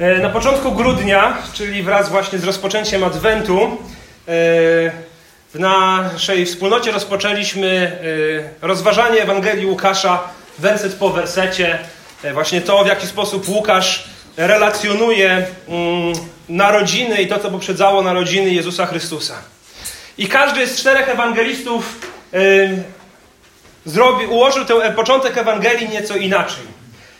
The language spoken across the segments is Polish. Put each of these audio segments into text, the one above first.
E, na początku grudnia, czyli wraz właśnie z rozpoczęciem Adwentu, e, w naszej wspólnocie rozpoczęliśmy e, rozważanie Ewangelii Łukasza, werset po wersecie. Właśnie to, w jaki sposób Łukasz relacjonuje mm, narodziny i to, co poprzedzało narodziny Jezusa Chrystusa. I każdy z czterech ewangelistów ułożył ten początek Ewangelii nieco inaczej.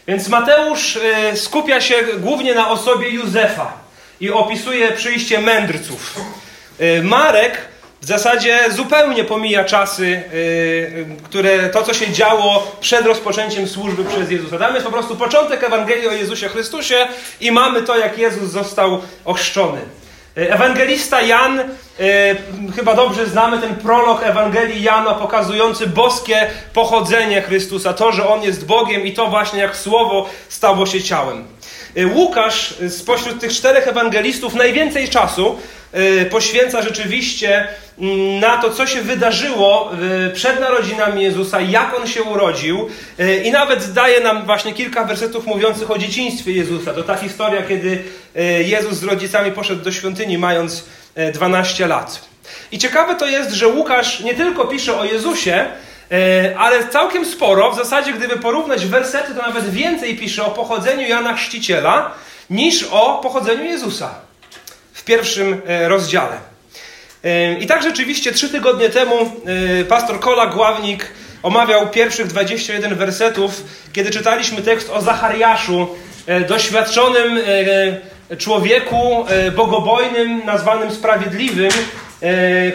Więc Mateusz y, skupia się głównie na osobie Józefa i opisuje przyjście mędrców. Y, Marek w zasadzie zupełnie pomija czasy, y, które to, co się działo przed rozpoczęciem służby przez Jezusa. Tam jest po prostu początek Ewangelii o Jezusie Chrystusie i mamy to, jak Jezus został ochrzczony. Ewangelista Jan, e, chyba dobrze znamy ten prolog Ewangelii Jana pokazujący boskie pochodzenie Chrystusa, to, że On jest Bogiem i to właśnie jak Słowo stało się ciałem. E, Łukasz spośród tych czterech ewangelistów najwięcej czasu e, poświęca rzeczywiście mm, na to, co się wydarzyło przed narodzinami Jezusa, jak on się urodził i nawet daje nam właśnie kilka wersetów mówiących o dzieciństwie Jezusa. To ta historia, kiedy Jezus z rodzicami poszedł do świątyni mając 12 lat. I ciekawe to jest, że Łukasz nie tylko pisze o Jezusie, ale całkiem sporo, w zasadzie gdyby porównać wersety, to nawet więcej pisze o pochodzeniu Jana Chrzciciela niż o pochodzeniu Jezusa pierwszym rozdziale. I tak rzeczywiście trzy tygodnie temu pastor Kola Gławnik omawiał pierwszych 21 wersetów, kiedy czytaliśmy tekst o Zachariaszu, doświadczonym człowieku bogobojnym, nazwanym sprawiedliwym, E,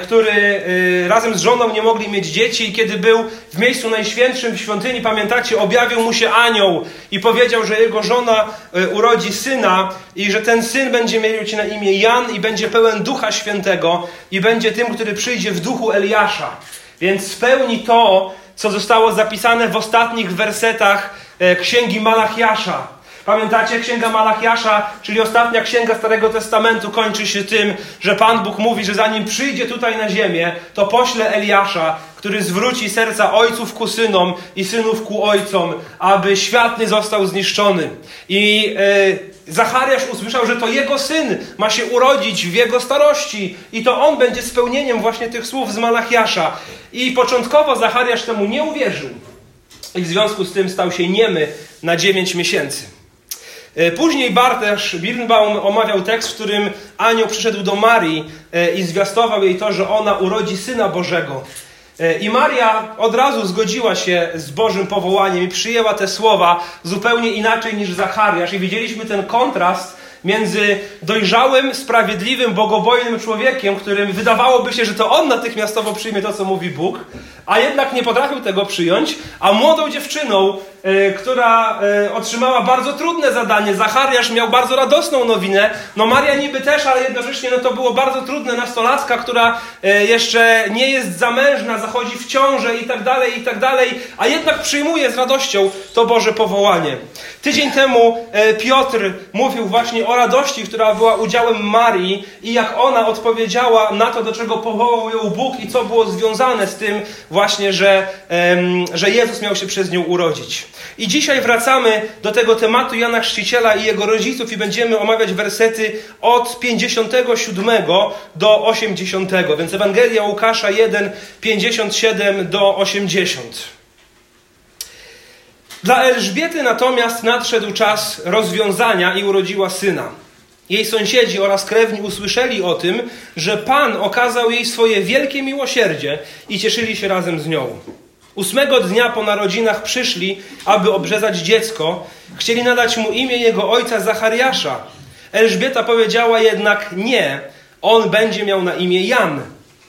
który e, razem z żoną nie mogli mieć dzieci i kiedy był w miejscu najświętszym w świątyni, pamiętacie, objawił mu się anioł i powiedział, że jego żona e, urodzi syna i że ten syn będzie miał na imię Jan i będzie pełen Ducha Świętego i będzie tym, który przyjdzie w duchu Eliasza. Więc spełni to, co zostało zapisane w ostatnich wersetach Księgi Malachiasza. Pamiętacie, księga Malachiasza, czyli ostatnia księga Starego Testamentu, kończy się tym, że Pan Bóg mówi, że zanim przyjdzie tutaj na ziemię, to pośle Eliasza, który zwróci serca ojców ku synom i synów ku ojcom, aby świat nie został zniszczony. I yy, Zachariasz usłyszał, że to jego syn ma się urodzić w jego starości i to on będzie spełnieniem właśnie tych słów z Malachiasza. I początkowo Zachariasz temu nie uwierzył. I w związku z tym stał się niemy na dziewięć miesięcy. E, później Bartosz Birnbaum omawiał tekst, w którym anioł przyszedł do Marii e, i zwiastował jej to, że ona urodzi Syna Bożego. E, I Maria od razu zgodziła się z Bożym powołaniem i przyjęła te słowa zupełnie inaczej niż Zachariasz. I widzieliśmy ten kontrast między dojrzałym, sprawiedliwym, bogobojnym człowiekiem, którym wydawałoby się, że to on natychmiastowo przyjmie to, co mówi Bóg, a jednak nie potrafił tego przyjąć, a młodą dziewczyną, która y, otrzymała bardzo trudne zadanie, Zachariasz miał bardzo radosną nowinę, no Maria niby też, ale jednocześnie no to było bardzo trudne, nastolatka, która y, jeszcze nie jest zamężna, zachodzi w ciążę i tak dalej, i tak dalej, a jednak przyjmuje z radością to Boże powołanie. Tydzień temu Piotr mówił właśnie o radości, która była udziałem Marii i jak ona odpowiedziała na to, do czego powołał ją Bóg i co było związane z tym właśnie, że, że Jezus miał się przez nią urodzić. I dzisiaj wracamy do tego tematu Jana Chrzciciela i jego rodziców i będziemy omawiać wersety od 57 do 80. Więc Ewangelia Łukasza 1, 57 do 80. Dla Elżbiety natomiast nadszedł czas rozwiązania i urodziła syna. Jej sąsiedzi oraz krewni usłyszeli o tym, że Pan okazał jej swoje wielkie miłosierdzie i cieszyli się razem z nią. Ósmego dnia po narodzinach przyszli, aby obrzezać dziecko. Chcieli nadać mu imię jego ojca Zachariasza. Elżbieta powiedziała jednak nie, on będzie miał na imię Jan.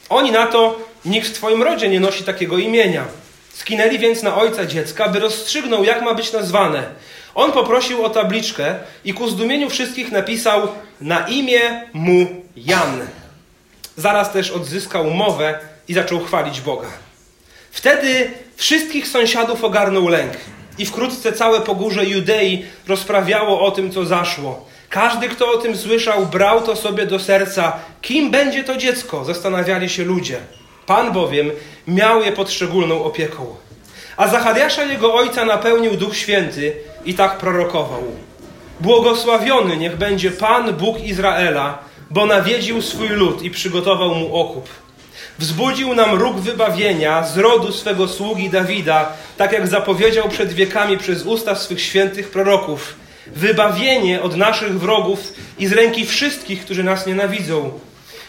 Oni na to, nikt w twoim rodzie nie nosi takiego imienia. Skinęli więc na ojca dziecka, by rozstrzygnął, jak ma być nazwane. On poprosił o tabliczkę i ku zdumieniu wszystkich napisał na imię mu Jan. Zaraz też odzyskał mowę i zaczął chwalić Boga. Wtedy wszystkich sąsiadów ogarnął lęk i wkrótce całe pogórze Judei rozprawiało o tym, co zaszło. Każdy, kto o tym słyszał, brał to sobie do serca. Kim będzie to dziecko? Zastanawiali się ludzie. Pan bowiem miał je pod szczególną opieką. A Zachariasza jego ojca napełnił Duch Święty i tak prorokował. Błogosławiony niech będzie Pan Bóg Izraela, bo nawiedził swój lud i przygotował mu okup. Wzbudził nam róg wybawienia z rodu swego sługi Dawida, tak jak zapowiedział przed wiekami przez usta swych świętych proroków. Wybawienie od naszych wrogów i z ręki wszystkich, którzy nas nienawidzą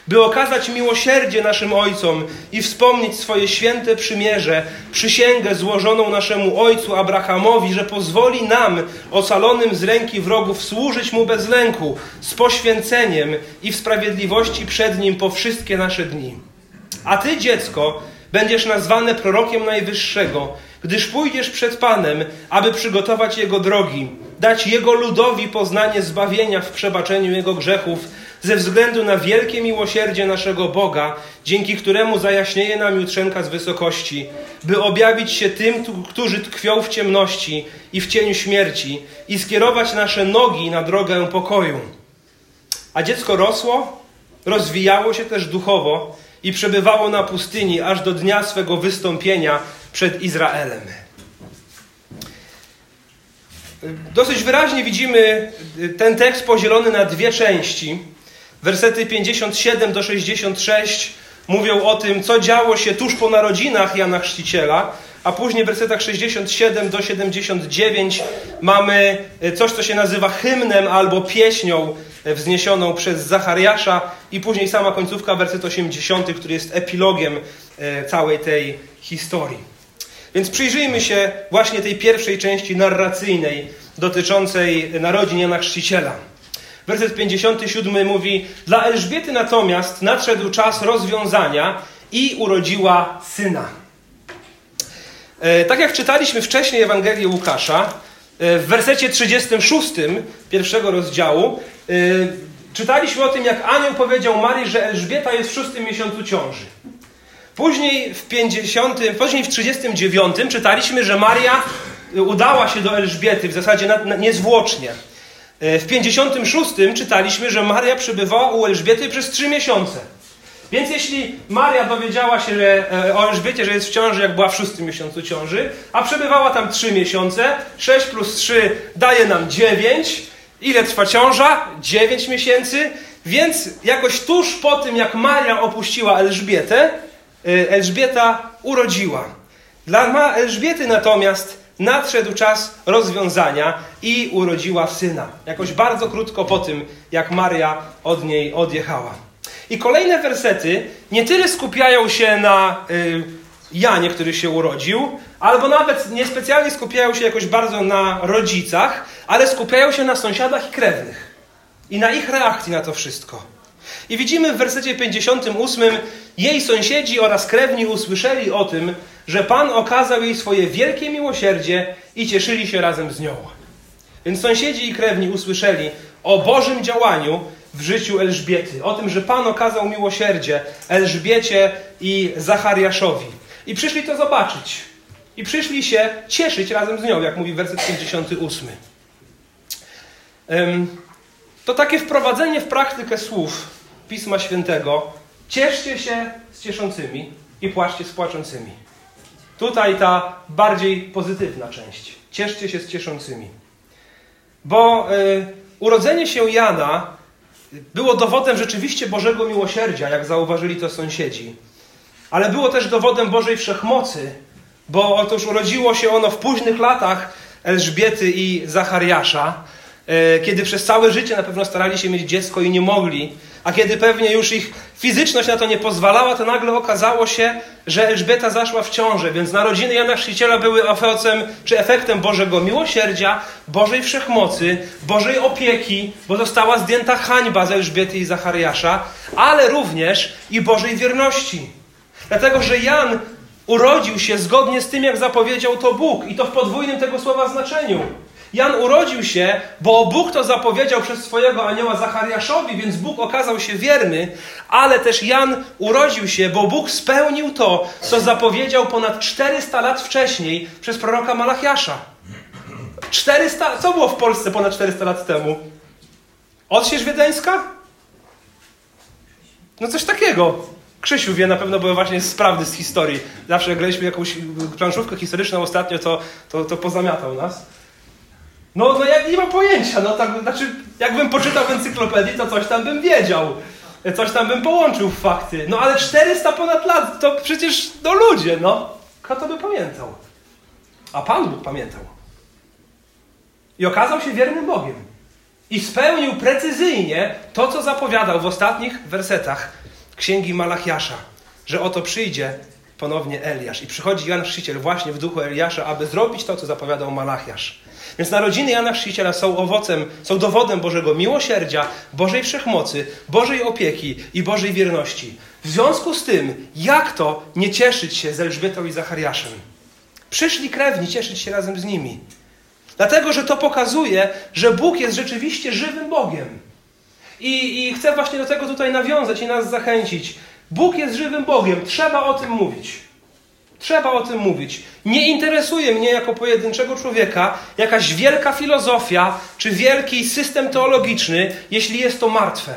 by okazać miłosierdzie naszym ojcom i wspomnieć swoje święte przymierze, przysięgę złożoną naszemu ojcu Abrahamowi, że pozwoli nam, ocalonym z ręki wrogów, służyć mu bez lęku, z poświęceniem i w sprawiedliwości przed nim po wszystkie nasze dni. A ty, dziecko, będziesz nazwane prorokiem Najwyższego, gdyż pójdziesz przed Panem, aby przygotować Jego drogi, dać Jego ludowi poznanie zbawienia w przebaczeniu Jego grzechów, ze względu na wielkie miłosierdzie naszego Boga, dzięki któremu zajaśnieje nam jutrzenka z wysokości, by objawić się tym, którzy tkwią w ciemności i w cieniu śmierci i skierować nasze nogi na drogę pokoju. A dziecko rosło, rozwijało się też duchowo i przebywało na pustyni aż do dnia swego wystąpienia przed Izraelem. Dosyć wyraźnie widzimy ten tekst podzielony na dwie części. Wersety 57 do 66 mówią o tym, co działo się tuż po narodzinach Jana Chrzciciela, a później w wersetach 67 do 79 mamy coś, co się nazywa hymnem albo pieśnią wzniesioną przez Zachariasza i później sama końcówka, werset 80, który jest epilogiem e, całej tej historii. Więc przyjrzyjmy się właśnie tej pierwszej części narracyjnej dotyczącej narodzin Jana Chrzciciela. Werset 57 mówi: Dla Elżbiety natomiast nadszedł czas rozwiązania i urodziła syna. E, tak jak czytaliśmy wcześniej Ewangelię Łukasza, e, w wersecie 36 pierwszego rozdziału e, czytaliśmy o tym, jak anioł powiedział Marii, że Elżbieta jest w szóstym miesiącu ciąży. Później w, 50, później w 39 czytaliśmy, że Maria udała się do Elżbiety w zasadzie niezwłocznie. W 56 czytaliśmy, że Maria przebywała u Elżbiety przez trzy miesiące. Więc jeśli Maria dowiedziała się że, e, o Elżbiecie, że jest w ciąży, jak była w szóstym miesiącu ciąży, a przebywała tam trzy miesiące, 6 plus 3 daje nam 9. Ile trwa ciąża? 9 miesięcy. Więc jakoś tuż po tym, jak Maria opuściła Elżbietę, e, Elżbieta urodziła. Dla Elżbiety natomiast nadszedł czas rozwiązania i urodziła syna. Jakoś bardzo krótko po tym, jak Maria od niej odjechała. I kolejne wersety nie tyle skupiają się na y, Janie, który się urodził, albo nawet niespecjalnie skupiają się jakoś bardzo na rodzicach, ale skupiają się na sąsiadach i krewnych. I na ich reakcji na to wszystko. I widzimy w wersecie 58, jej sąsiedzi oraz krewni usłyszeli o tym, że Pan okazał jej swoje wielkie miłosierdzie i cieszyli się razem z nią. Więc sąsiedzi i krewni usłyszeli o Bożym działaniu w życiu Elżbiety, o tym, że Pan okazał miłosierdzie Elżbiecie i Zachariaszowi. I przyszli to zobaczyć. I przyszli się cieszyć razem z nią, jak mówi werset 58. To takie wprowadzenie w praktykę słów Pisma Świętego. Cieszcie się z cieszącymi i płaczcie z płaczącymi. Tutaj ta bardziej pozytywna część. Cieszcie się z cieszącymi. Bo y, urodzenie się Jana było dowodem rzeczywiście Bożego miłosierdzia, jak zauważyli to sąsiedzi. Ale było też dowodem Bożej wszechmocy, bo otóż urodziło się ono w późnych latach Elżbiety i Zachariasza, y, kiedy przez całe życie na pewno starali się mieć dziecko i nie mogli. A kiedy pewnie już ich fizyczność na to nie pozwalała, to nagle okazało się, że Elżbieta zaszła w ciążę, więc narodziny Jana Chrzciciela były owocem czy efektem Bożego miłosierdzia, Bożej wszechmocy, Bożej opieki, bo została zdjęta hańba z Elżbiety i Zachariasza, ale również i Bożej wierności. Dlatego, że Jan urodził się zgodnie z tym, jak zapowiedział to Bóg i to w podwójnym tego słowa znaczeniu. Jan urodził się, bo Bóg to zapowiedział przez swojego anioła Zachariaszowi, więc Bóg okazał się wierny, ale też Jan urodził się, bo Bóg spełnił to, co zapowiedział ponad 400 lat wcześniej przez proroka Malachiasza. 400, co było w Polsce ponad 400 lat temu? Odsiecz wiedeńska? No coś takiego. Krzysiu wie na pewno, były właśnie sprawdy z historii. Zawsze jak graliśmy jakąś planszówkę historyczną ostatnio, to, to, to pozamiatał nas. No, no ja nie mam pojęcia, no tak, znaczy, jakbym poczytał w encyklopedii, to coś tam bym wiedział. Coś tam bym połączył w fakty. No ale 400 ponad lat, to przecież, no ludzie, no. Kto to by pamiętał? A Pan Bóg pamiętał. I okazał się wiernym Bogiem. I spełnił precyzyjnie to, co zapowiadał w ostatnich wersetach Księgi Malachiasza. Że oto przyjdzie ponownie Eliasz. I przychodzi Jan Chrzciciel właśnie w duchu Eliasza, aby zrobić to, co zapowiadał Malachiasz. Więc narodziny Jana Chrzciciela są owocem, są dowodem Bożego miłosierdzia, Bożej wszechmocy, Bożej opieki i Bożej wierności. W związku z tym, jak to nie cieszyć się z Elżbietą i Zachariaszem? Przyszli krewni cieszyć się razem z nimi. Dlatego, że to pokazuje, że Bóg jest rzeczywiście żywym Bogiem. I, I chcę właśnie do tego tutaj nawiązać i nas zachęcić. Bóg jest żywym Bogiem, trzeba o tym mówić. Trzeba o tym mówić. Nie interesuje mnie jako pojedynczego człowieka jakaś wielka filozofia czy wielki system teologiczny, jeśli jest to martwe.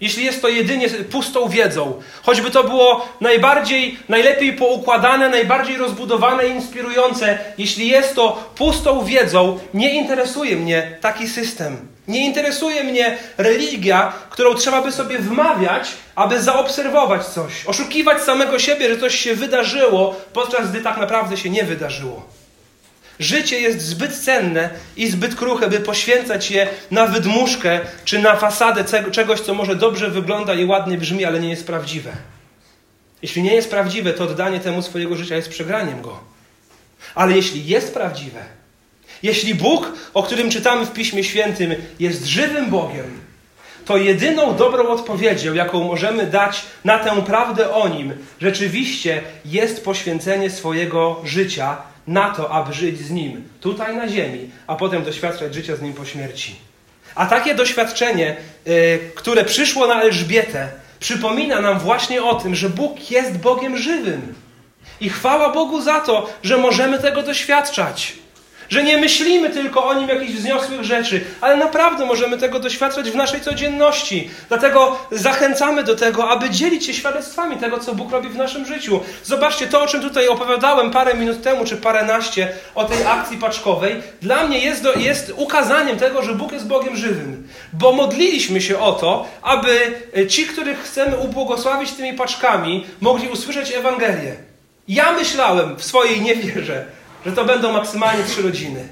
Jeśli jest to jedynie pustą wiedzą, choćby to było najbardziej, najlepiej poukładane, najbardziej rozbudowane i inspirujące, jeśli jest to pustą wiedzą, nie interesuje mnie taki system. Nie interesuje mnie religia, którą trzeba by sobie wmawiać, aby zaobserwować coś, oszukiwać samego siebie, że coś się wydarzyło, podczas gdy tak naprawdę się nie wydarzyło. Życie jest zbyt cenne i zbyt kruche, by poświęcać je na wydmuszkę czy na fasadę czegoś, co może dobrze wygląda i ładnie brzmi, ale nie jest prawdziwe. Jeśli nie jest prawdziwe, to oddanie temu swojego życia jest przegraniem go. Ale jeśli jest prawdziwe, jeśli Bóg, o którym czytamy w Piśmie Świętym, jest żywym Bogiem, to jedyną dobrą odpowiedzią, jaką możemy dać na tę prawdę o Nim, rzeczywiście jest poświęcenie swojego życia na to, aby żyć z Nim tutaj na ziemi, a potem doświadczać życia z Nim po śmierci. A takie doświadczenie, yy, które przyszło na Elżbietę, przypomina nam właśnie o tym, że Bóg jest Bogiem żywym. I chwała Bogu za to, że możemy tego doświadczać. Że nie myślimy tylko o nim jakichś wzniosłych rzeczy, ale naprawdę możemy tego doświadczać w naszej codzienności. Dlatego zachęcamy do tego, aby dzielić się świadectwami tego, co Bóg robi w naszym życiu. Zobaczcie to, o czym tutaj opowiadałem parę minut temu, czy paręnaście, o tej akcji paczkowej. Dla mnie jest, do, jest ukazaniem tego, że Bóg jest Bogiem żywym. Bo modliliśmy się o to, aby ci, których chcemy ubłogosławić tymi paczkami, mogli usłyszeć Ewangelię. Ja myślałem w swojej niewierze, że to będą maksymalnie trzy rodziny.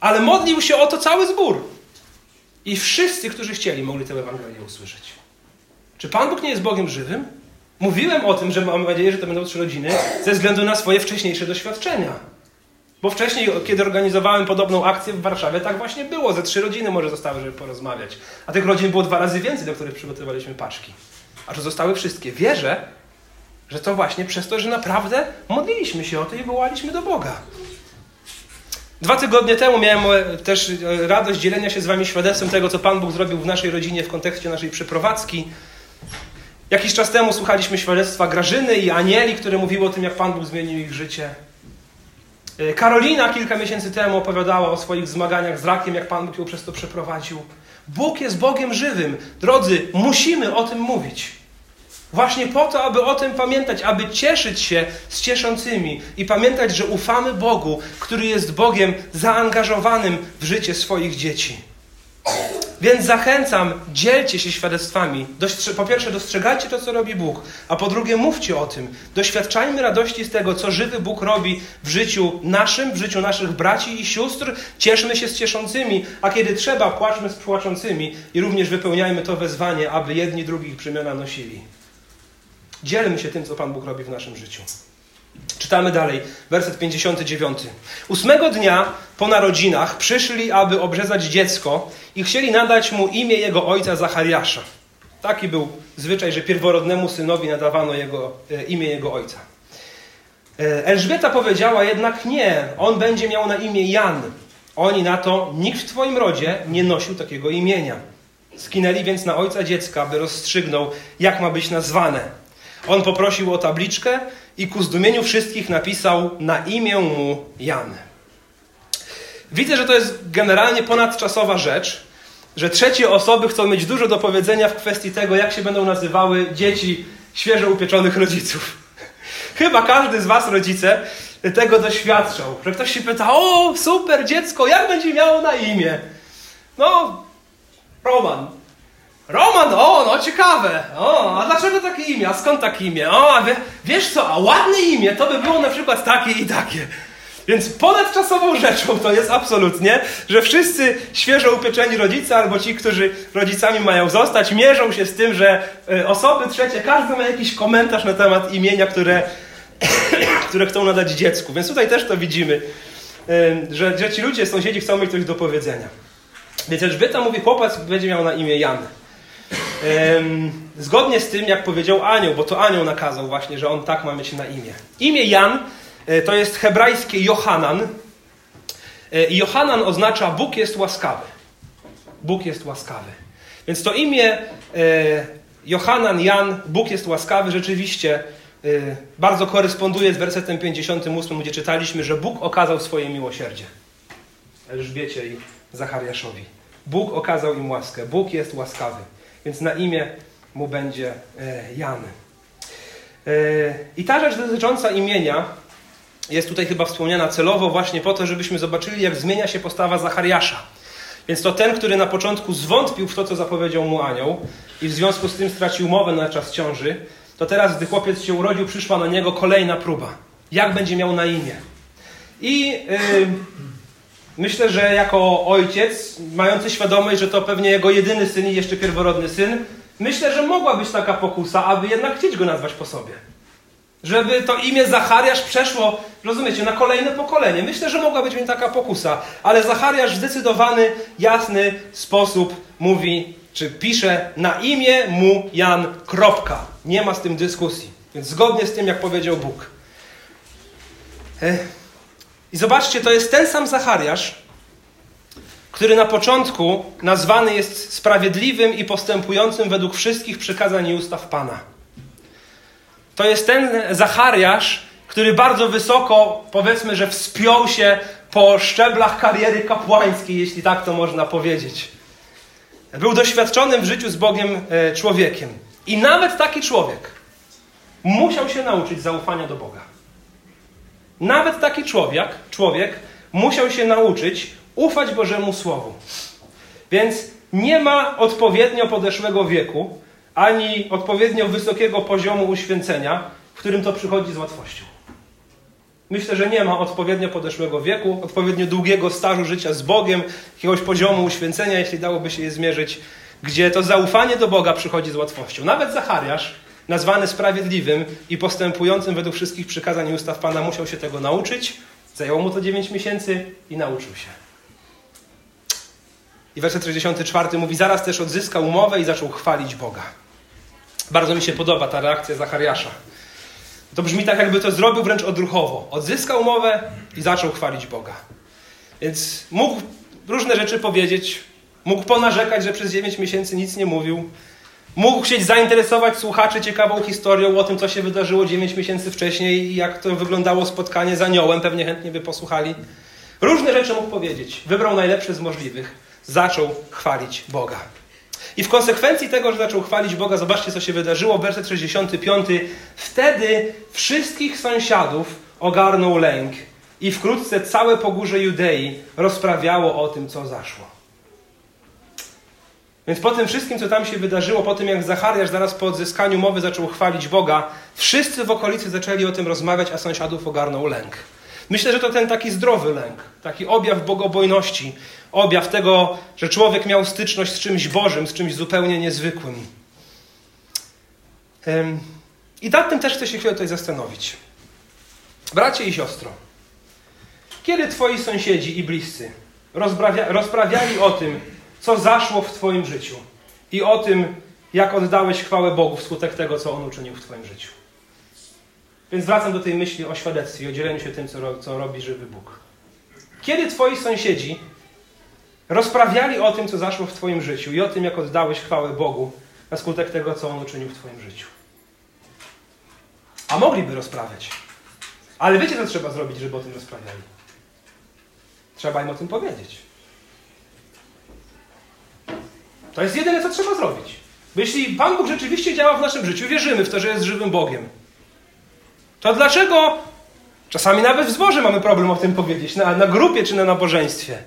Ale modlił się o to cały zbór. I wszyscy, którzy chcieli, mogli tę Ewangelię usłyszeć. Czy Pan Bóg nie jest Bogiem żywym? Mówiłem o tym, że mam nadzieję, że to będą trzy rodziny, ze względu na swoje wcześniejsze doświadczenia. Bo wcześniej, kiedy organizowałem podobną akcję w Warszawie, tak właśnie było. Ze trzy rodziny może zostały, żeby porozmawiać. A tych rodzin było dwa razy więcej, do których przygotowaliśmy paczki. A że zostały wszystkie. Wierzę, że to właśnie przez to, że naprawdę modliliśmy się o to i wołaliśmy do Boga. Dwa tygodnie temu miałem e, też e, radość dzielenia się z Wami świadectwem tego, co Pan Bóg zrobił w naszej rodzinie w kontekście naszej przeprowadzki. Jakiś czas temu słuchaliśmy świadectwa Grażyny i Anieli, które mówiły o tym, jak Pan Bóg zmienił ich życie. E, Karolina kilka miesięcy temu opowiadała o swoich zmaganiach z rakiem, jak Pan Bóg ją przez to przeprowadził. Bóg jest Bogiem żywym. Drodzy, musimy o tym mówić. Właśnie po to, aby o tym pamiętać, aby cieszyć się z cieszącymi i pamiętać, że ufamy Bogu, który jest Bogiem zaangażowanym w życie swoich dzieci. Więc zachęcam, dzielcie się świadectwami. Po pierwsze, dostrzegajcie to, co robi Bóg, a po drugie, mówcie o tym. Doświadczajmy radości z tego, co żywy Bóg robi w życiu naszym, w życiu naszych braci i sióstr. Cieszmy się z cieszącymi, a kiedy trzeba, płaczmy z płaczącymi i również wypełniajmy to wezwanie, aby jedni drugich przemiana nosili. Dzielmy się tym, co Pan Bóg robi w naszym życiu. Czytamy dalej, werset 59. Ósmego dnia po narodzinach przyszli, aby obrzezać dziecko i chcieli nadać mu imię jego ojca Zachariasza. Taki był zwyczaj, że pierworodnemu synowi nadawano jego, e, imię jego ojca. E, Elżbieta powiedziała jednak nie, on będzie miał na imię Jan. Oni na to, nikt w twoim rodzie nie nosił takiego imienia. Skinęli więc na ojca dziecka, by rozstrzygnął, jak ma być nazwane. On poprosił o tabliczkę i ku zdumieniu wszystkich napisał na imię mu Jan. Widzę, że to jest generalnie ponadczasowa rzecz, że trzecie osoby chcą mieć dużo do powiedzenia w kwestii tego, jak się będą nazywały dzieci świeżo upieczonych rodziców. Chyba każdy z Was, rodzice, tego doświadczał. Że ktoś się pyta, o super dziecko, jak będzie miało na imię? No, Roman. Roman, o, no ciekawe. O, a dlaczego takie imię? A skąd takie imię? O, a wie, wiesz co, a ładne imię to by było na przykład takie i takie. Więc ponadczasową rzeczą to jest absolutnie, że wszyscy świeżo upieczeni rodzice albo ci, którzy rodzicami mają zostać, mierzą się z tym, że e, osoby trzecie, każdy ma jakiś komentarz na temat imienia, które, które chcą nadać dziecku. Więc tutaj też to widzimy, e, że, że ci ludzie, sąsiedzi chcą mieć coś do powiedzenia. Więc Elżbieta mówi, chłopak będzie miał na imię Jan. Zgodnie z tym, jak powiedział anioł, bo to anioł nakazał właśnie, że on tak ma mieć na imię. Imię Jan e, to jest hebrajskie Johanan. E, Johanan oznacza Bóg jest łaskawy. Bóg jest łaskawy. Więc to imię e, Johanan, Jan, Bóg jest łaskawy, rzeczywiście bardzo koresponduje z wersetem 58, gdzie czytaliśmy, że Bóg okazał swoje miłosierdzie Elżbiecie i Zachariaszowi. Bóg okazał im łaskę. Bóg jest łaskawy. Więc na imię mu będzie e, Jan. E, I ta rzecz dotycząca imienia jest tutaj chyba wspomniana celowo właśnie po to, żebyśmy zobaczyli, jak zmienia się postawa Zachariasza. Więc to ten, który na początku zwątpił w to, co zapowiedział mu anioł i w związku z tym stracił mowę na czas ciąży, to teraz, gdy chłopiec się urodził, przyszła na niego kolejna próba. Jak będzie miał na imię? I yy, Myślę, że jako ojciec, mający świadomość, że to pewnie jego jedyny syn i jeszcze pierworodny syn, myślę, że mogła być taka pokusa, aby jednak chcieć go nazwać po sobie. Żeby to imię Zachariasz przeszło, rozumiecie, na kolejne pokolenie. Myślę, że mogła być mi taka pokusa, ale Zachariasz w zdecydowany, jasny sposób mówi, czy pisze na imię mu Jan, kropka. Nie ma z tym dyskusji. Więc zgodnie z tym, jak powiedział Bóg. I zobaczcie, to jest ten sam Zachariasz, który na początku nazwany jest sprawiedliwym i postępującym według wszystkich przykazań i ustaw Pana. To jest ten Zachariasz, który bardzo wysoko, powiedzmy, że wspiął się po szczeblach kariery kapłańskiej, jeśli tak to można powiedzieć. Był doświadczonym w życiu z Bogiem e, człowiekiem. I nawet taki człowiek musiał się nauczyć zaufania do Boga. Nawet taki człowiek, człowiek musiał się nauczyć ufać Bożemu Słowu. Więc nie ma odpowiednio podeszłego wieku, ani odpowiednio wysokiego poziomu uświęcenia, w którym to przychodzi z łatwością. Myślę, że nie ma odpowiednio podeszłego wieku, odpowiednio długiego stażu życia z Bogiem, jakiegoś poziomu uświęcenia, jeśli dałoby się je zmierzyć, gdzie to zaufanie do Boga przychodzi z łatwością. Nawet Zachariasz, nazwany sprawiedliwym i postępującym według wszystkich przykazań i ustaw Pana, musiał się tego nauczyć. Zajęło mu to 9 miesięcy i nauczył się. I werset 64 mówi, zaraz też odzyskał umowę i zaczął chwalić Boga. Bardzo mi się podoba ta reakcja Zachariasza. To brzmi tak, jakby to zrobił wręcz odruchowo. Odzyskał umowę i zaczął chwalić Boga. Więc mógł różne rzeczy powiedzieć, mógł ponarzekać, że przez 9 miesięcy nic nie mówił, Mógł chcieć zainteresować słuchaczy ciekawą historią o tym, co się wydarzyło 9 miesięcy wcześniej i jak to wyglądało spotkanie z aniołem. Pewnie chętnie by posłuchali. Różne rzeczy mógł powiedzieć. Wybrał najlepsze z możliwych. Zaczął chwalić Boga. I w konsekwencji tego, że zaczął chwalić Boga, zobaczcie, co się wydarzyło. Werset 65. Wtedy wszystkich sąsiadów ogarnął lęk i wkrótce całe pogórze Judei rozprawiało o tym, co zaszło. Więc po tym wszystkim, co tam się wydarzyło, po tym jak Zachariasz zaraz po odzyskaniu mowy zaczął chwalić Boga, wszyscy w okolicy zaczęli o tym rozmawiać, a sąsiadów ogarnął lęk. Myślę, że to ten taki zdrowy lęk, taki objaw bogobojności, objaw tego, że człowiek miał styczność z czymś Bożym, z czymś zupełnie niezwykłym. I nad tym też chcę się chwilę tutaj zastanowić. Bracie i siostro, kiedy twoi sąsiedzi i bliscy rozprawiali o tym, co zaszło w Twoim życiu i o tym, jak oddałeś chwałę Bogu wskutek tego, co On uczynił w Twoim życiu. Więc wracam do tej myśli o świadectwie, o dzieleniu się tym, co, co robi żywy Bóg. Kiedy Twoi sąsiedzi rozprawiali o tym, co zaszło w Twoim życiu i o tym, jak oddałeś chwałę Bogu na skutek tego, co On uczynił w Twoim życiu. A mogliby rozprawiać. Ale wiecie, co trzeba zrobić, żeby o tym rozprawiali? Trzeba im o tym powiedzieć. To jest jedyne, co trzeba zrobić. Jeśli Pan Bóg rzeczywiście działa w naszym życiu, wierzymy w to, że jest żywym Bogiem, to dlaczego Czasami nawet w zborze mamy problem o tym powiedzieć, na, na grupie czy na nabożeństwie.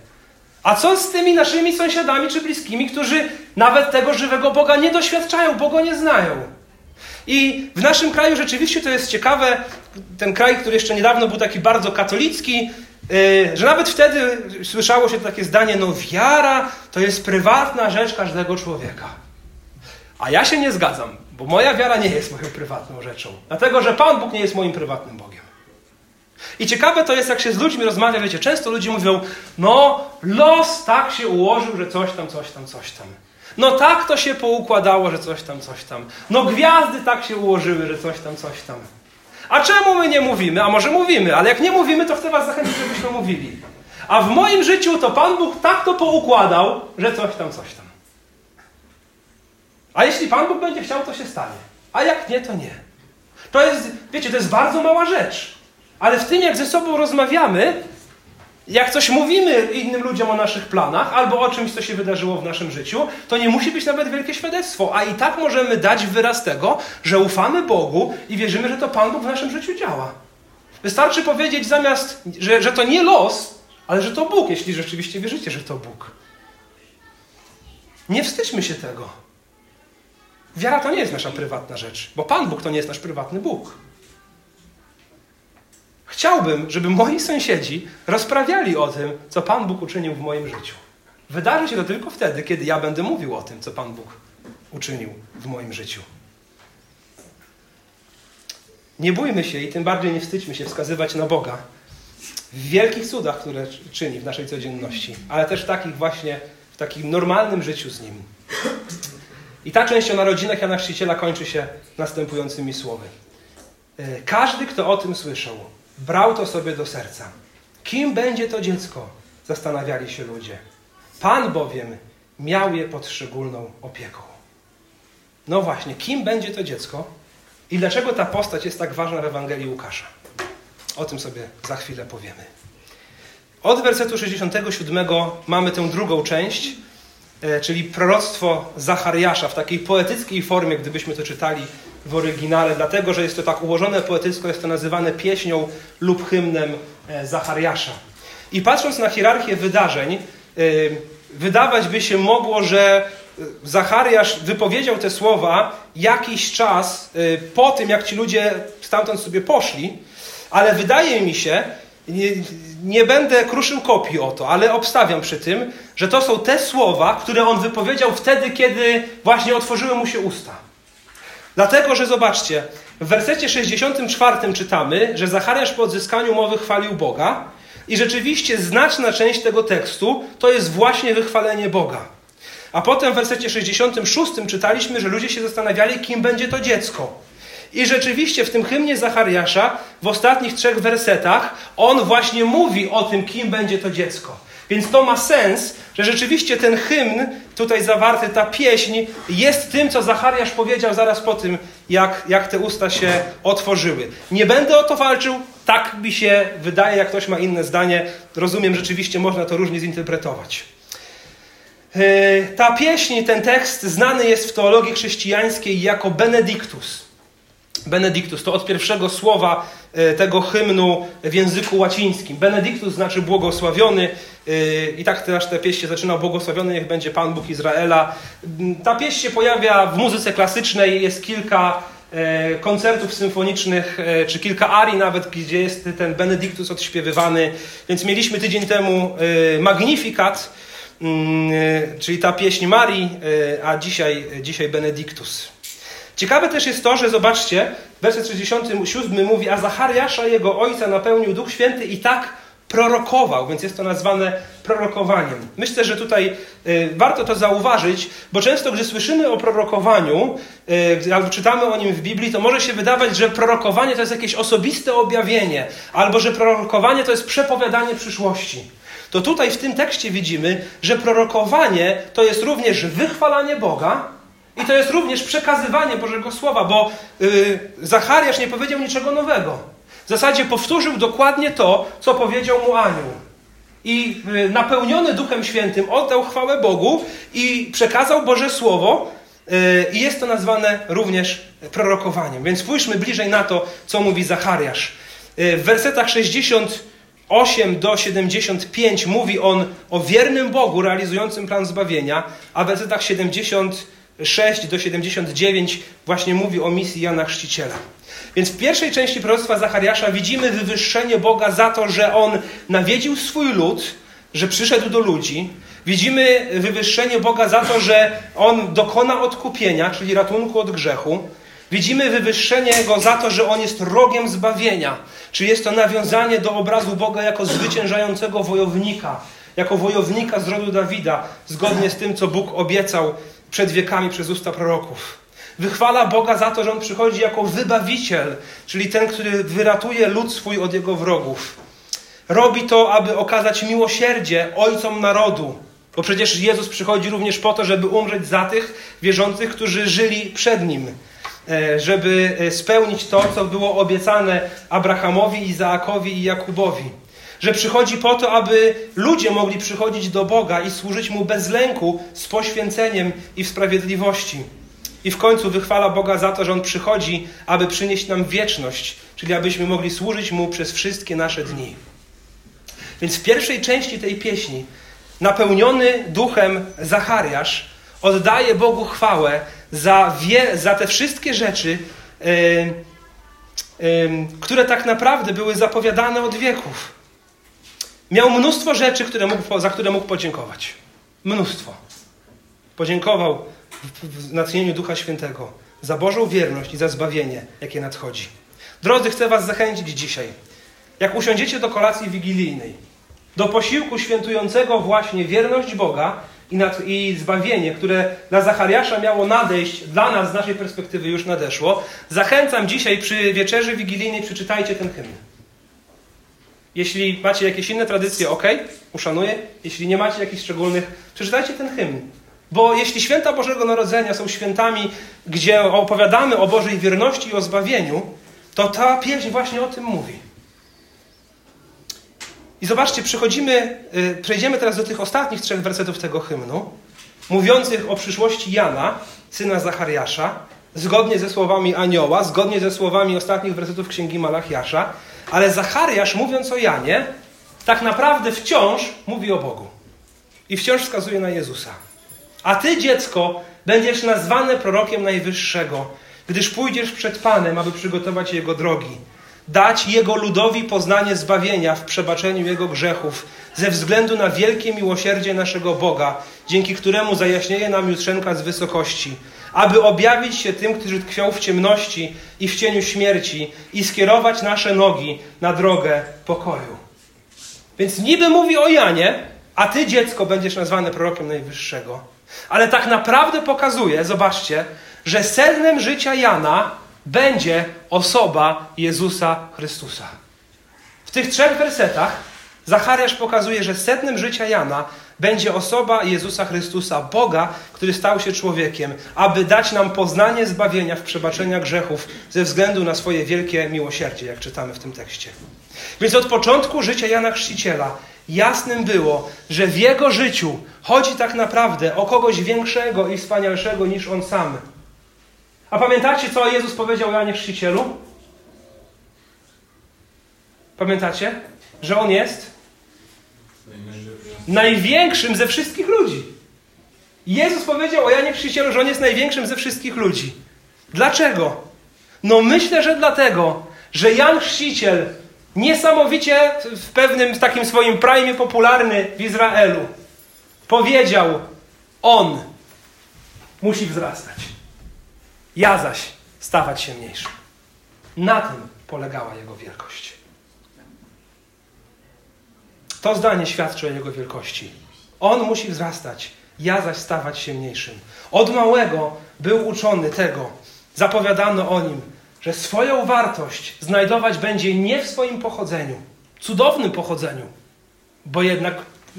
A co z tymi naszymi sąsiadami czy bliskimi, którzy nawet tego żywego Boga nie doświadczają, bo go nie znają? I w naszym kraju rzeczywiście to jest ciekawe, ten kraj, który jeszcze niedawno był taki bardzo katolicki, że nawet wtedy słyszało się takie zdanie, no wiara to jest prywatna rzecz każdego człowieka. A ja się nie zgadzam, bo moja wiara nie jest moją prywatną rzeczą. Dlatego, że Pan Bóg nie jest moim prywatnym Bogiem. I ciekawe to jest, jak się z ludźmi rozmawia, wiecie, często ludzie mówią, no los tak się ułożył, że coś tam, coś tam, coś tam. No tak to się poukładało, że coś tam, coś tam. No gwiazdy tak się ułożyły, że coś tam, coś tam. A czemu my nie mówimy? A może mówimy, ale jak nie mówimy, to chcę was zachęcić, żebyśmy mówili. A w moim życiu to Pan Bóg tak to poukładał, że coś tam, coś tam. A jeśli Pan Bóg będzie chciał, to się stanie. A jak nie, to nie. To jest, wiecie, to jest bardzo mała rzecz. Ale w tym, jak ze sobą rozmawiamy, jak coś mówimy innym ludziom o naszych planach albo o czymś, co się wydarzyło w naszym życiu, to nie musi być nawet wielkie świadectwo, a i tak możemy dać wyraz tego, że ufamy Bogu i wierzymy, że to Pan Bóg w naszym życiu działa. Wystarczy powiedzieć zamiast, że, że to nie los, ale że to Bóg, jeśli rzeczywiście wierzycie, że to Bóg. Nie wstydźmy się tego. Wiara to nie jest nasza prywatna rzecz, bo Pan Bóg to nie jest nasz prywatny Bóg. Chciałbym, żeby moi sąsiedzi rozprawiali o tym, co Pan Bóg uczynił w moim życiu. Wydarzy się to tylko wtedy, kiedy ja będę mówił o tym, co Pan Bóg uczynił w moim życiu. Nie bójmy się i tym bardziej nie wstydźmy się wskazywać na Boga w wielkich cudach, które czyni w naszej codzienności, ale też w takich właśnie, w takim normalnym życiu z Nim. I ta część o narodzinach Jana Chrzciciela kończy się następującymi słowy. E, każdy, kto o tym słyszał, brał to sobie do serca. Kim będzie to dziecko? Zastanawiali się ludzie. Pan bowiem miał je pod szczególną opieką. No właśnie, kim będzie to dziecko i dlaczego ta postać jest tak ważna w Ewangelii Łukasza? O tym sobie za chwilę powiemy. Od wersetu 67 mamy tę drugą część, e, czyli proroctwo Zachariasza w takiej poetyckiej formie, gdybyśmy to czytali w oryginale, dlatego że jest to tak ułożone poetycko, jest to nazywane pieśnią lub hymnem e, Zachariasza. I patrząc na hierarchię wydarzeń, e, wydawać by się mogło, że e, Zachariasz wypowiedział te słowa jakiś czas po tym, jak ci ludzie stamtąd sobie poszli, ale wydaje mi się, nie, nie, będę kruszył kopii o to, ale obstawiam przy tym, że to są te słowa, które on wypowiedział wtedy, kiedy właśnie otworzyły mu się usta. Dlatego, że zobaczcie, w wersecie 64 czytamy, że Zachariasz po odzyskaniu mowy chwalił Boga i rzeczywiście znaczna część tego tekstu to jest właśnie wychwalenie Boga. A potem w wersecie 66 czytaliśmy, że ludzie się zastanawiali, kim będzie to dziecko. I rzeczywiście w tym hymnie Zachariasza, w ostatnich trzech wersetach, on właśnie mówi o tym, kim będzie to dziecko. Więc to ma sens, że rzeczywiście ten hymn, tutaj zawarty, ta pieśń, jest tym, co Zachariasz powiedział zaraz po tym, jak, jak te usta się otworzyły. Nie będę o to walczył, tak mi się wydaje, jak ktoś ma inne zdanie. Rozumiem, rzeczywiście można to różnie zinterpretować. E, ta pieśń, ten tekst znany jest w teologii chrześcijańskiej jako Benedictus. Benedictus to od pierwszego słowa e, tego hymnu w języku łacińskim. Benedictus znaczy błogosławiony. E, I tak też ta pieśń się zaczyna błogosławiony niech będzie Pan Bóg Izraela. Ta pieśń się pojawia w muzyce klasycznej. Jest kilka e, koncertów symfonicznych, czy kilka arii nawet, gdzie jest ten Benedictus odśpiewywany. Więc mieliśmy tydzień temu Magnificat, mm, czyli ta pieśń Marii, a dzisiaj, dzisiaj Benedictus. Ciekawe też jest to, że zobaczcie, werset 67 mówi, a Zachariasza jego ojca napełnił Duch Święty i tak prorokował, więc jest to nazwane prorokowaniem. Myślę, że tutaj y, warto to zauważyć, bo często, gdy słyszymy o prorokowaniu y, albo czytamy o nim w Biblii, to może się wydawać, że prorokowanie to jest jakieś osobiste objawienie, albo że prorokowanie to jest przepowiadanie przyszłości. To tutaj w tym tekście widzimy, że prorokowanie to jest również wychwalanie Boga, i to jest również przekazywanie Bożego Słowa, bo yy, Zachariasz nie powiedział niczego nowego. W zasadzie powtórzył dokładnie to, co powiedział mu anioł. I yy, napełniony Duchem Świętym oddał chwałę Bogu i przekazał Boże Słowo. Yy, I jest to nazwane również prorokowaniem. Więc spójrzmy bliżej na to, co mówi Zachariasz. Y, w wersetach 68 do 75 mówi on o wiernym Bogu realizującym plan zbawienia, a w wersetach 76 do 79 właśnie mówi o misji Jana Chrzciciela. Więc w pierwszej części proroctwa Zachariasza widzimy wywyższenie Boga za to, że On nawiedził swój lud, że przyszedł do ludzi. Widzimy wywyższenie Boga za to, że On dokona odkupienia, czyli ratunku od grzechu. Widzimy wywyższenie Go za to, że On jest rogiem zbawienia, czyli jest to nawiązanie do obrazu Boga jako zwyciężającego wojownika, jako wojownika z rodu Dawida, zgodnie z tym, co Bóg obiecał przed wiekami przez usta proroków. Wychwala Boga za to, że On przychodzi jako wybawiciel, czyli ten, który wyratuje lud swój od jego wrogów. Robi to, aby okazać miłosierdzie ojcom narodu, bo przecież Jezus przychodzi również po to, żeby umrzeć za tych wierzących, którzy żyli przed Nim, e, żeby e, spełnić to, co było obiecane Abrahamowi, Izaakowi i Jakubowi. Że przychodzi po to, aby ludzie mogli przychodzić do Boga i służyć Mu bez lęku, z poświęceniem i w sprawiedliwości. I w końcu wychwala Boga za to, że On przychodzi, aby przynieść nam wieczność, czyli abyśmy mogli służyć Mu przez wszystkie nasze dni. Więc w pierwszej części tej pieśni, napełniony duchem Zachariasz, oddaje Bogu chwałę za, wie, za te wszystkie rzeczy, yy, yy, które tak naprawdę były zapowiadane od wieków. Miał mnóstwo rzeczy, które mógł, za które mógł podziękować. Mnóstwo. Podziękował w natchnieniu Ducha Świętego za Bożą wierność i za zbawienie, jakie nadchodzi. Drodzy, chcę Was zachęcić dzisiaj. Jak usiądziecie do kolacji wigilijnej, do posiłku świętującego właśnie wierność Boga i, nad, i zbawienie, które dla Zachariasza miało nadejść, dla nas z naszej perspektywy już nadeszło, zachęcam dzisiaj przy wieczerzy wigilijnej przeczytajcie ten hymn. Jeśli macie jakieś inne tradycje, ok, uszanuję. Jeśli nie macie jakichś szczególnych, przeczytajcie ten hymn. Bo jeśli święta Bożego Narodzenia są świętami, gdzie opowiadamy o Bożej wierności i o zbawieniu, to ta pieśń właśnie o tym mówi. I zobaczcie, przechodzimy, y, przejdziemy teraz do tych ostatnich trzech wersetów tego hymnu, mówiących o przyszłości Jana, syna Zachariasza, zgodnie ze słowami anioła, zgodnie ze słowami ostatnich wersetów Księgi Malachiasza, ale Zachariasz, mówiąc o Janie, tak naprawdę wciąż mówi o Bogu. I wciąż wskazuje na Jezusa. A ty, dziecko, będziesz nazwane prorokiem Najwyższego, gdyż pójdziesz przed Panem, aby przygotować Jego drogi, dać Jego ludowi poznanie zbawienia w przebaczeniu Jego grzechów, ze względu na wielkie miłosierdzie naszego Boga, dzięki któremu zajaśnieje nam jutrzenka z wysokości, aby objawić się tym, którzy tkwią w ciemności i w cieniu śmierci i skierować nasze nogi na drogę pokoju. Więc niby mówi o Janie, a ty, dziecko, będziesz nazwane prorokiem Najwyższego. Ale tak naprawdę pokazuje, zobaczcie, że sednem życia Jana będzie osoba Jezusa Chrystusa. W tych trzech wersetach Zachariasz pokazuje, że sednem życia Jana będzie osoba Jezusa Chrystusa, Boga, który stał się człowiekiem, aby dać nam poznanie zbawienia w przebaczenia grzechów ze względu na swoje wielkie miłosierdzie, jak czytamy w tym tekście. Więc od początku życia Jana Chrzciciela jasnym było, że w jego życiu chodzi tak naprawdę o kogoś większego i wspanialszego niż on sam. A pamiętacie, co Jezus powiedział Janie Chrzcicielu? Pamiętacie? Że on jest największym ze wszystkich ludzi. Jezus powiedział o Janie Chrzcicielu, że on jest największym ze wszystkich ludzi. Dlaczego? No myślę, że dlatego, że Jan Chrzciciel niesamowicie w pewnym takim swoim prime popularny w Izraelu powiedział: On musi wzrastać. Ja zaś stawać się mniejszy. Na tym polegała jego wielkość. To zdanie świadczy o jego wielkości. On musi wzrastać, ja zaś stawać się mniejszym. Od małego był uczony tego, zapowiadano o nim, że swoją wartość znajdować będzie nie w swoim pochodzeniu, cudownym pochodzeniu, bo jednak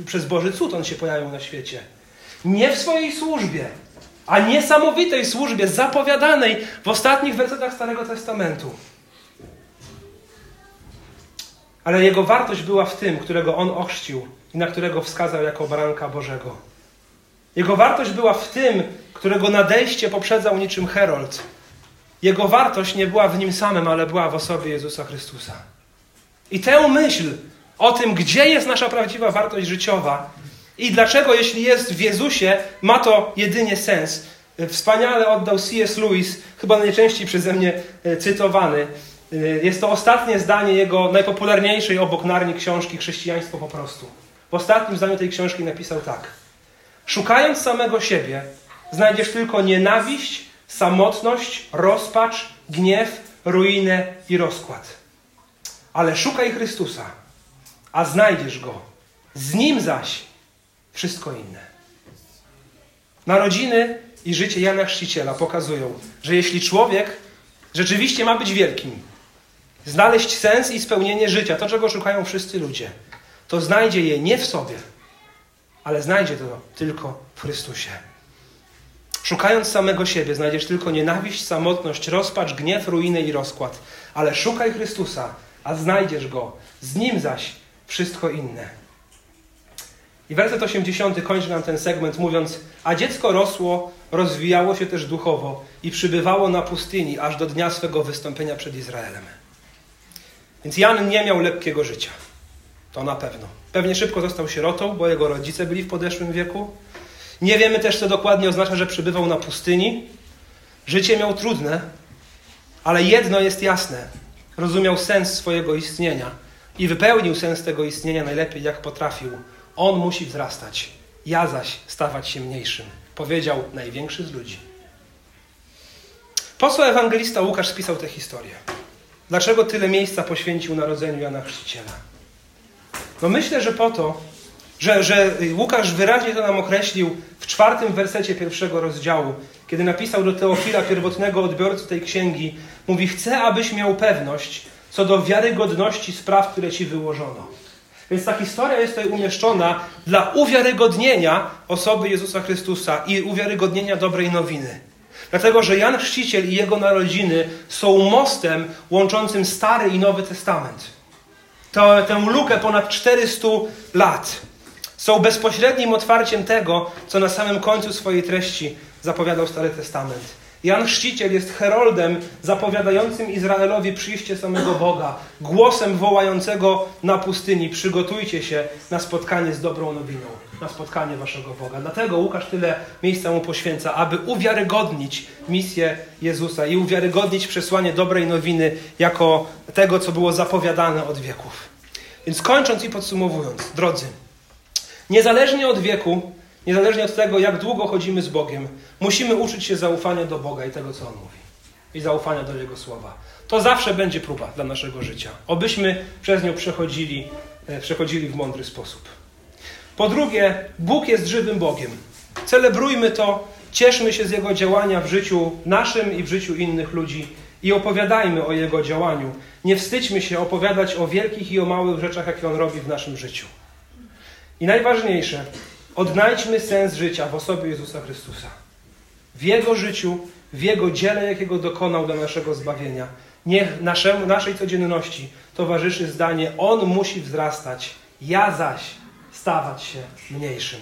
przez Boży cud on się pojawił na świecie. Nie w swojej służbie, a niesamowitej służbie zapowiadanej w ostatnich wersetach Starego Testamentu. Ale jego wartość była w tym, którego on ochrzcił i na którego wskazał jako baranka Bożego. Jego wartość była w tym, którego nadejście poprzedzał niczym herold. Jego wartość nie była w nim samym, ale była w osobie Jezusa Chrystusa. I tę myśl o tym, gdzie jest nasza prawdziwa wartość życiowa i dlaczego, jeśli jest w Jezusie, ma to jedynie sens. Wspaniale oddał C.S. Lewis, chyba najczęściej przeze mnie e, cytowany. E, jest to ostatnie zdanie jego najpopularniejszej obok Narni książki Chrześcijaństwo po prostu. W ostatnim zdaniu tej książki napisał tak. Szukając samego siebie, znajdziesz tylko nienawiść, samotność, rozpacz, gniew, ruinę i rozkład. Ale szukaj Chrystusa, a znajdziesz Go. Z Nim zaś wszystko inne. Narodziny i życie Jana Chrzciciela pokazują, że jeśli człowiek rzeczywiście ma być wielkim, znaleźć sens i spełnienie życia, to czego szukają wszyscy ludzie, to znajdzie je nie w sobie, ale znajdzie to tylko w Chrystusie. Szukając samego siebie, znajdziesz tylko nienawiść, samotność, rozpacz, gniew, ruinę i rozkład. Ale szukaj Chrystusa, a znajdziesz go. Z nim zaś wszystko inne. I werset 80 kończy nam ten segment mówiąc: A dziecko rosło, rozwijało się też duchowo i przybywało na pustyni aż do dnia swego wystąpienia przed Izraelem. Więc Jan nie miał lekkiego życia. To na pewno. Pewnie szybko został sierotą, bo jego rodzice byli w podeszłym wieku. Nie wiemy też, co dokładnie oznacza, że przybywał na pustyni. Życie miał trudne, ale jedno jest jasne. Rozumiał sens swojego istnienia i wypełnił sens tego istnienia najlepiej, jak potrafił. On musi wzrastać, ja zaś stawać się mniejszym. Powiedział największy z ludzi. Po co ewangelista Łukasz spisał tę historię? Dlaczego tyle miejsca poświęcił narodzeniu Jana Chrzciciela? No myślę, że po to, że, że Łukasz wyraźnie to nam określił w czwartym wersecie pierwszego rozdziału, kiedy napisał do Teofila, pierwotnego odbiorcy tej księgi, mówi: Chcę, abyś miał pewność co do wiarygodności spraw, które ci wyłożono. Więc ta historia jest tutaj umieszczona dla uwiarygodnienia osoby Jezusa Chrystusa i uwiarygodnienia dobrej nowiny. Dlatego, że Jan Chrzciciel i jego narodziny są mostem łączącym Stary i Nowy Testament. To, tę lukę ponad 400 lat są bezpośrednim otwarciem tego, co na samym końcu swojej treści zapowiadał Stary Testament. Jan Chrzciciel jest heroldem zapowiadającym Izraelowi przyjście samego Boga, głosem wołającego na pustyni: Przygotujcie się na spotkanie z dobrą nowiną, na spotkanie waszego Boga. Dlatego Łukasz tyle miejsca mu poświęca, aby uwiarygodnić misję Jezusa i uwiarygodnić przesłanie dobrej nowiny jako tego, co było zapowiadane od wieków. Więc kończąc i podsumowując, drodzy, Niezależnie od wieku, niezależnie od tego, jak długo chodzimy z Bogiem, musimy uczyć się zaufania do Boga i tego, co On mówi. I zaufania do Jego słowa. To zawsze będzie próba dla naszego życia. Obyśmy przez nią przechodzili, e, przechodzili w mądry sposób. Po drugie, Bóg jest żywym Bogiem. Celebrujmy to, cieszmy się z Jego działania w życiu naszym i w życiu innych ludzi i opowiadajmy o Jego działaniu. Nie wstydźmy się opowiadać o wielkich i o małych rzeczach, jakie On robi w naszym życiu. I najważniejsze, odnajdźmy sens życia w osobie Jezusa Chrystusa. W Jego życiu, w Jego dziele, jakiego dokonał dla naszego zbawienia. Niech naszemu, naszej codzienności towarzyszy zdanie: On musi wzrastać, ja zaś stawać się mniejszym.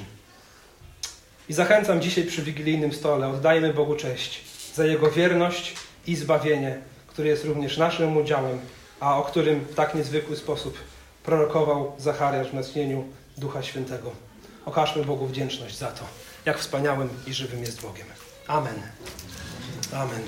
I zachęcam dzisiaj przy wigilijnym stole, oddajmy Bogu cześć za Jego wierność i zbawienie, które jest również naszym udziałem, a o którym w tak niezwykły sposób prorokował Zachariasz w natchnieniu Ducha Świętego. Okażmy Bogu wdzięczność za to, jak wspaniałym i żywym jest Bogiem. Amen. Amen.